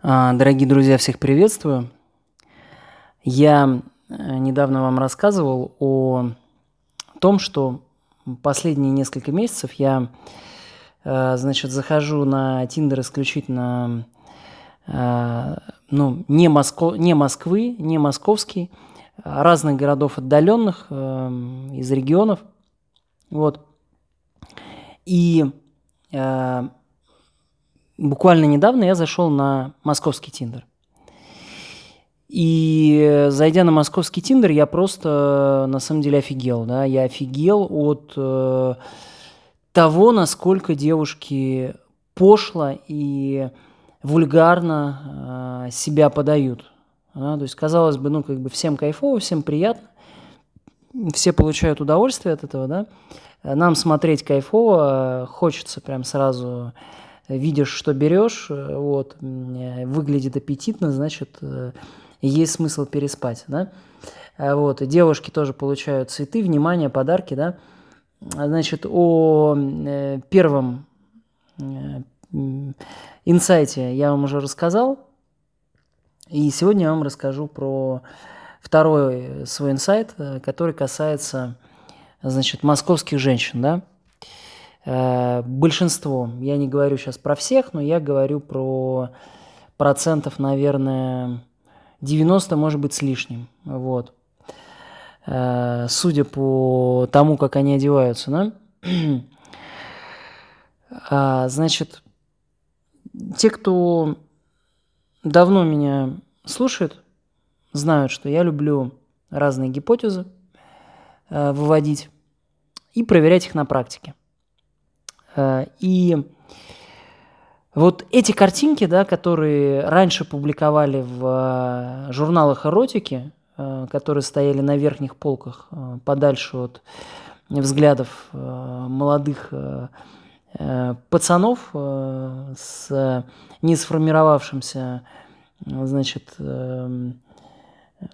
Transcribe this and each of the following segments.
А, дорогие друзья, всех приветствую. Я э, недавно вам рассказывал о том, что последние несколько месяцев я, э, значит, захожу на Тиндер исключительно, э, ну, не, Моско... не Москвы, не московский, а разных городов отдаленных, из регионов. Вот. И буквально недавно я зашел на московский Тиндер. И зайдя на московский Тиндер, я просто на самом деле офигел, да, я офигел от э, того, насколько девушки пошло и вульгарно э, себя подают. Да? То есть, казалось бы, ну, как бы всем кайфово, всем приятно, все получают удовольствие от этого, да. Нам смотреть кайфово, хочется прям сразу видишь, что берешь, э, вот, э, выглядит аппетитно, значит, э, есть смысл переспать, да. Вот, и девушки тоже получают цветы, внимание, подарки, да. Значит, о первом инсайте я вам уже рассказал, и сегодня я вам расскажу про второй свой инсайт, который касается, значит, московских женщин, да. Э, большинство, я не говорю сейчас про всех, но я говорю про процентов, наверное, 90, может быть, с лишним. Вот. Э, судя по тому, как они одеваются, да? А, значит, те, кто давно меня слушает, знают, что я люблю разные гипотезы э, выводить и проверять их на практике. Э, и вот эти картинки, да, которые раньше публиковали в э, журналах эротики, э, которые стояли на верхних полках подальше от взглядов молодых пацанов с не сформировавшимся значит,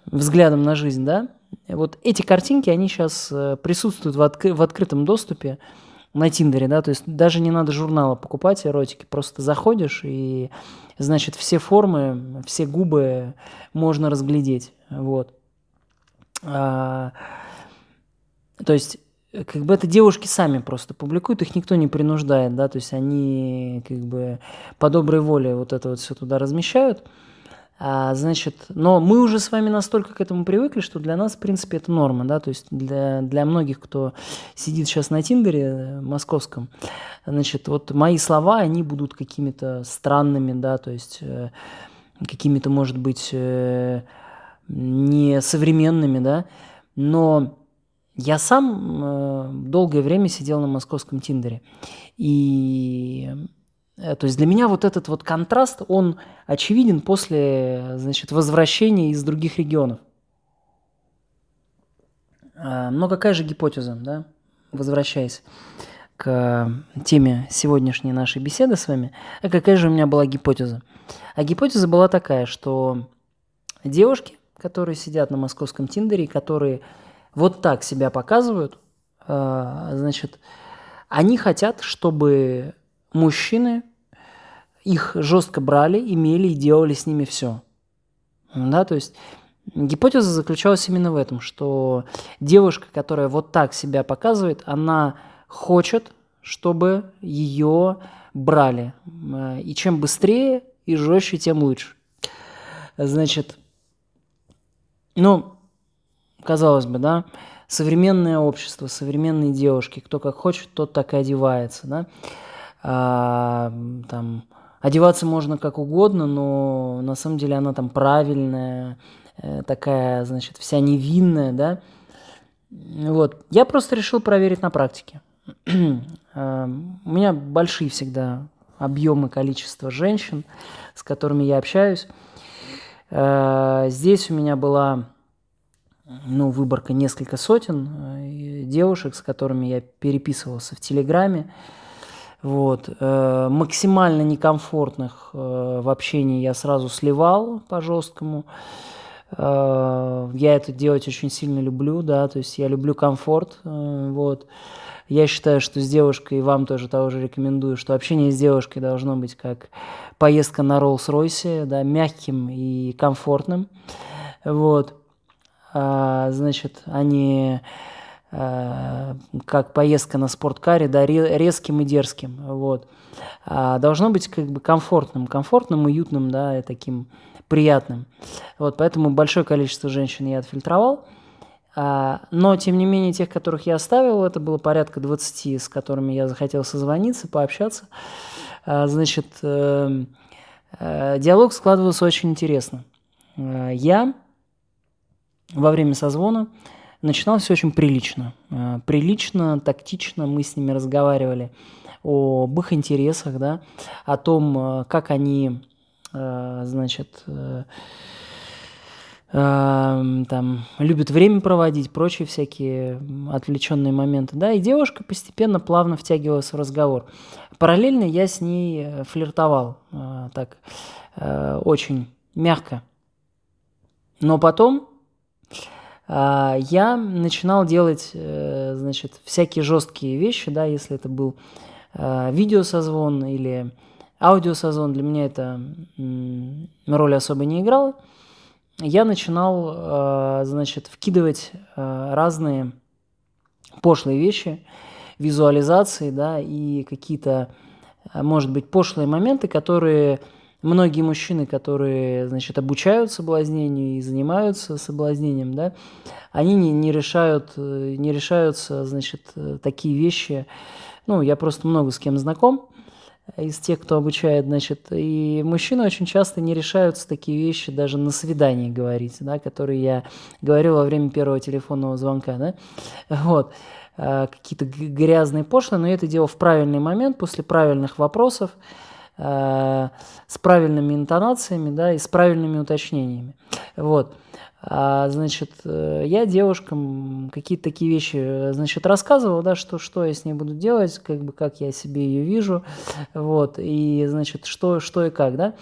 взглядом на жизнь, да, вот эти картинки, они сейчас присутствуют в, откры- в открытом доступе на Тиндере, да, то есть даже не надо журнала покупать эротики, просто заходишь и, значит, все формы, все губы можно разглядеть, вот. А, то есть как бы это девушки сами просто публикуют, их никто не принуждает, да, то есть они как бы по доброй воле вот это вот все туда размещают. А, значит, но мы уже с вами настолько к этому привыкли, что для нас, в принципе, это норма, да, то есть для, для многих, кто сидит сейчас на Тиндере э, московском, значит, вот мои слова, они будут какими-то странными, да, то есть э, какими-то, может быть, э, несовременными, да, но я сам э, долгое время сидел на московском Тиндере, и то есть для меня вот этот вот контраст, он очевиден после, значит, возвращения из других регионов. А, но какая же гипотеза, да, возвращаясь к теме сегодняшней нашей беседы с вами, а какая же у меня была гипотеза? А гипотеза была такая, что девушки, которые сидят на московском Тиндере, которые вот так себя показывают, значит, они хотят, чтобы мужчины их жестко брали, имели и делали с ними все. Да, то есть гипотеза заключалась именно в этом, что девушка, которая вот так себя показывает, она хочет, чтобы ее брали. И чем быстрее и жестче, тем лучше. Значит, ну, казалось бы, да, современное общество, современные девушки, кто как хочет, тот так и одевается, да а, там, одеваться можно как угодно, но на самом деле она там правильная, э, такая, значит, вся невинная, да. Вот. Я просто решил проверить на практике. А, у меня большие всегда объемы количества женщин, с которыми я общаюсь. А, здесь у меня была ну, выборка несколько сотен э, девушек, с которыми я переписывался в Телеграме. Вот. Э, максимально некомфортных э, в общении я сразу сливал по жесткому. Э, я это делать очень сильно люблю, да, то есть я люблю комфорт, вот. Я считаю, что с девушкой, и вам тоже того же рекомендую, что общение с девушкой должно быть как поездка на Роллс-Ройсе, да, мягким и комфортным. Вот. А, значит, а, как поездка на спорткаре, да, резким и дерзким. Вот. А, должно быть как бы комфортным, комфортным, уютным, да, и таким приятным. Вот, поэтому большое количество женщин я отфильтровал. А, но, тем не менее, тех, которых я оставил, это было порядка 20, с которыми я захотел созвониться, пообщаться. А, значит, э, э, диалог складывался очень интересно. А, я во время созвона начинал все очень прилично. Прилично, тактично мы с ними разговаривали об их интересах, да, о том, как они, значит, там, любит время проводить, прочие всякие отвлеченные моменты, да, и девушка постепенно плавно втягивалась в разговор. Параллельно я с ней э, флиртовал, э, так, э, очень мягко. Но потом я начинал делать, значит, всякие жесткие вещи, да, если это был видеосозвон или аудиосозвон, для меня это роль особо не играла – я начинал, э, значит, вкидывать э, разные пошлые вещи, визуализации, да, и какие-то, э, может быть, пошлые моменты, которые многие мужчины, которые, значит, обучают соблазнению и занимаются соблазнением, да, они не, не решают, не решаются, значит, такие вещи. Ну, я просто много с кем знаком, из тех, кто обучает, значит, и мужчины очень часто не решаются такие вещи даже на свидании говорить, да, которые я говорил во время первого телефонного звонка, да, вот, какие-то грязные пошлые, но я это делал в правильный момент, после правильных вопросов, а, с правильными интонациями, да, и с правильными уточнениями, вот. А, значит, э, я девушкам какие-то такие вещи, значит, рассказывал, да, что, что я с ней буду делать, как бы, как я себе ее вижу, вот, и, значит, что, что и как, да.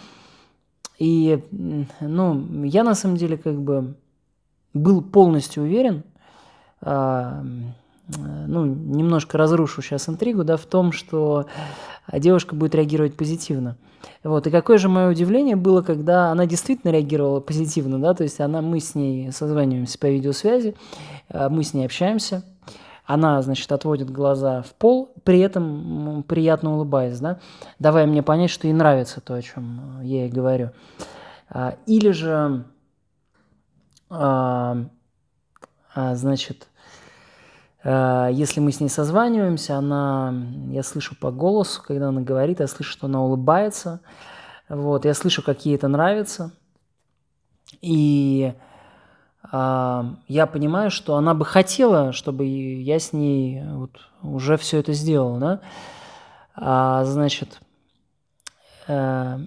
И, ну, я на самом деле, как бы, был полностью уверен, а, ну, немножко разрушу сейчас интригу, да, в том, что девушка будет реагировать позитивно. Вот. И какое же мое удивление было, когда она действительно реагировала позитивно, да, то есть она, мы с ней созваниваемся по видеосвязи, э, мы с ней общаемся, она, значит, отводит глаза в пол, при этом приятно улыбаясь, да, давая мне понять, что ей нравится то, о чем я ей говорю. А, или же, а, а, значит, Э, если мы с ней созваниваемся, она, я слышу по голосу, когда она говорит, я слышу, что она улыбается. Вот, я слышу, как ей это нравится. И а, я понимаю, что она бы хотела, чтобы я с ней вот уже все это сделал, да. А, значит, а,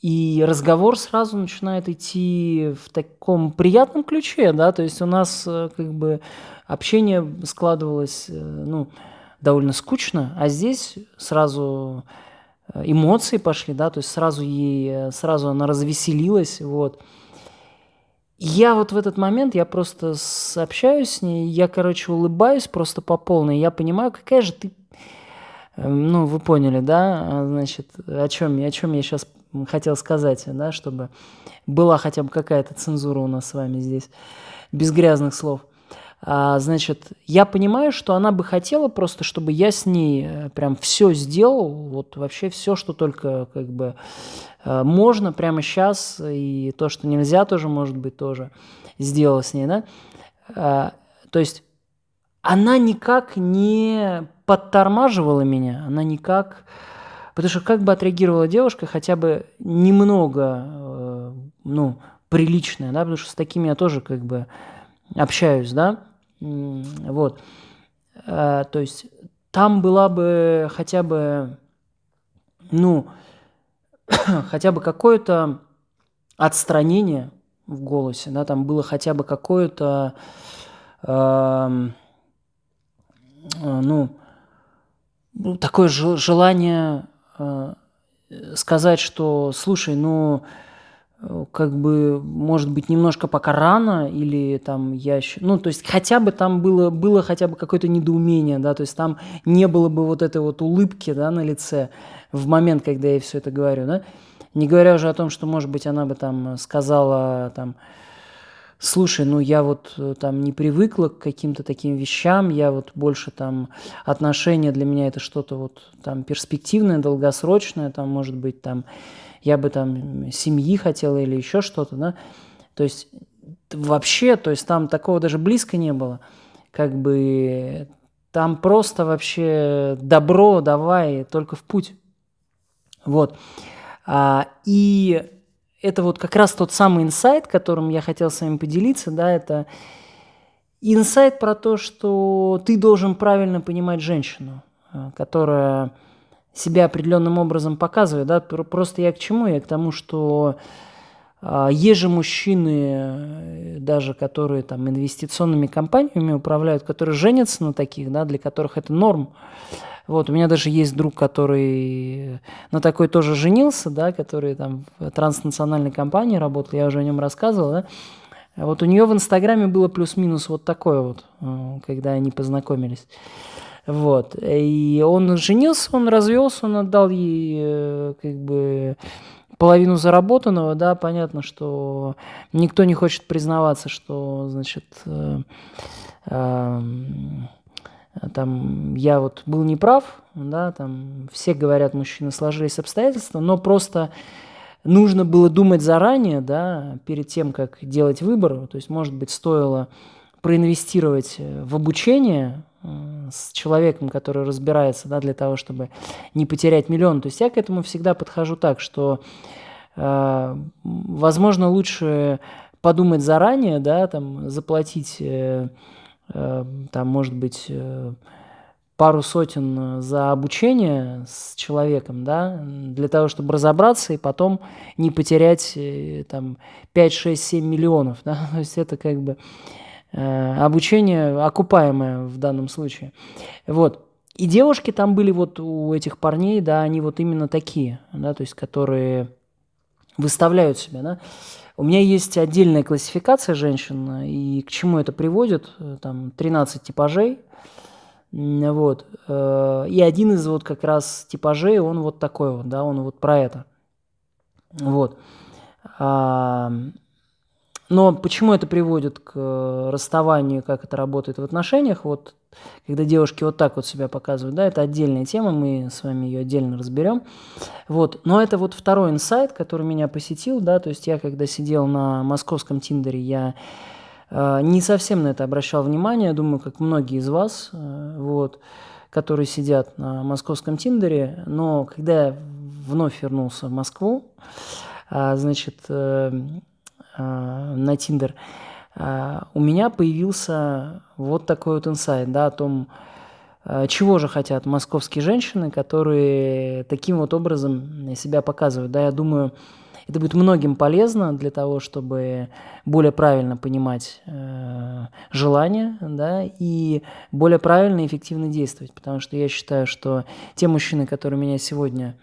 и разговор сразу начинает идти в таком приятном ключе, да, то есть у нас э, как бы общение складывалось, э, ну, довольно скучно, а здесь сразу э, эмоции пошли, да, то есть сразу ей, сразу она развеселилась, вот. Я вот в этот момент, я просто сообщаюсь с ней, я, короче, улыбаюсь просто по полной, я понимаю, какая же ты, ну, вы поняли, да, значит, о чем, о чем я сейчас хотел сказать, да, чтобы была хотя бы какая-то цензура у нас с вами здесь, без грязных слов. А, значит, я понимаю, что она бы хотела просто, чтобы я с ней э, прям все сделал, вот вообще все, что только как бы э, можно прямо сейчас, и то, что нельзя тоже, может быть, тоже сделал с ней, да. А, то есть она никак не подтормаживала меня, она никак Потому что как бы отреагировала девушка хотя бы немного, э, ну, приличная, да, потому что с такими я тоже как бы общаюсь, да, вот. Э, то есть там была бы хотя бы, ну, хотя бы какое-то отстранение в голосе, да, там было хотя бы какое-то, эм, э, ну, такое желание сказать, что, слушай, ну, э, как бы, может быть, немножко пока рано, или там я еще... Ну, то есть хотя бы там было, было хотя бы какое-то недоумение, да, то есть там не было бы вот этой вот улыбки, да, на лице в момент, когда я все это говорю, да. Не говоря уже о том, что, может быть, она бы там сказала, там, слушай, ну я вот э, там не привыкла к каким-то таким вещам, я вот больше там отношения для меня это что-то вот там перспективное, долгосрочное, там может быть там я бы там семьи хотела или еще что-то, да, то есть вообще, то есть там такого даже близко не было, как бы там просто вообще добро давай, только в путь, вот, а, и это вот как раз тот самый инсайт, которым я хотел с вами поделиться, да, это инсайт про то, что ты должен правильно понимать женщину, э, которая себя определенным образом показывает, да, просто я к чему? Я к тому, что а, есть же мужчины, э, даже которые там инвестиционными компаниями управляют, которые женятся на таких, да, для которых это норм. Вот, у меня даже есть друг, который на такой тоже женился, да, который там в транснациональной компании работал, я уже о нем рассказывал, да. Вот у нее в Инстаграме было плюс-минус вот такое вот, э, когда они познакомились. Вот. И он женился, он развелся, он отдал ей э, как бы половину заработанного, да, понятно, что никто не хочет признаваться, что, значит, э, э, там я вот был неправ, да, там все говорят, мужчины сложились обстоятельства, но просто нужно было думать заранее, да, перед тем, как делать выбор, то есть, может быть, стоило проинвестировать в обучение э, с человеком, который разбирается, да, для того, чтобы не потерять миллион. То есть я к этому всегда подхожу так, что, э, возможно, лучше подумать заранее, да, там, заплатить э, там, может быть, э, пару сотен за обучение с человеком, да, для того, чтобы разобраться и потом не потерять э, там 5, 6, 7 миллионов, да, то есть это как бы э, обучение окупаемое в данном случае. Вот. И девушки там были вот у этих парней, да, они вот именно такие, да, то есть которые выставляют себя, да. У меня есть отдельная классификация женщин, и к чему это приводит, там 13 типажей, вот, э, и один из вот как раз типажей, он вот такой вот, да, он вот про это, вот. Но почему это приводит к расставанию, как это работает в отношениях, вот когда девушки вот так вот себя показывают, да, это отдельная тема, мы с вами ее отдельно разберем. Вот, но это вот второй инсайт, который меня посетил, да, то есть я когда сидел на московском Тиндере, я э, не совсем на это обращал внимание, думаю, как многие из вас, э, вот, которые сидят на московском Тиндере, но когда я вновь вернулся в Москву, э, значит, э, э, на Тиндер, а, у меня появился вот такой вот инсайт, да, о том, а, чего же хотят московские женщины, которые таким вот образом себя показывают. Да, я думаю, это будет многим полезно для того, чтобы более правильно понимать э, желания, да, и более правильно и эффективно действовать. Потому что я считаю, что те мужчины, которые меня сегодня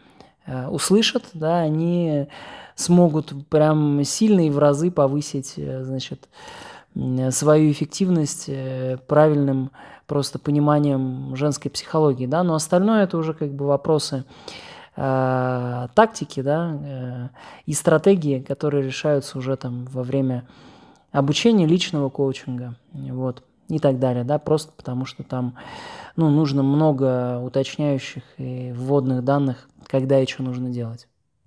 э, услышат, да, они смогут прям сильно и в разы повысить, э, значит, свою эффективность э, правильным просто пониманием женской психологии, да, но остальное это уже как бы вопросы э, тактики, да, э, и стратегии, которые решаются уже там во время обучения личного коучинга, вот, и так далее, да, просто потому что там, ну, нужно много уточняющих и вводных данных, когда и что нужно делать.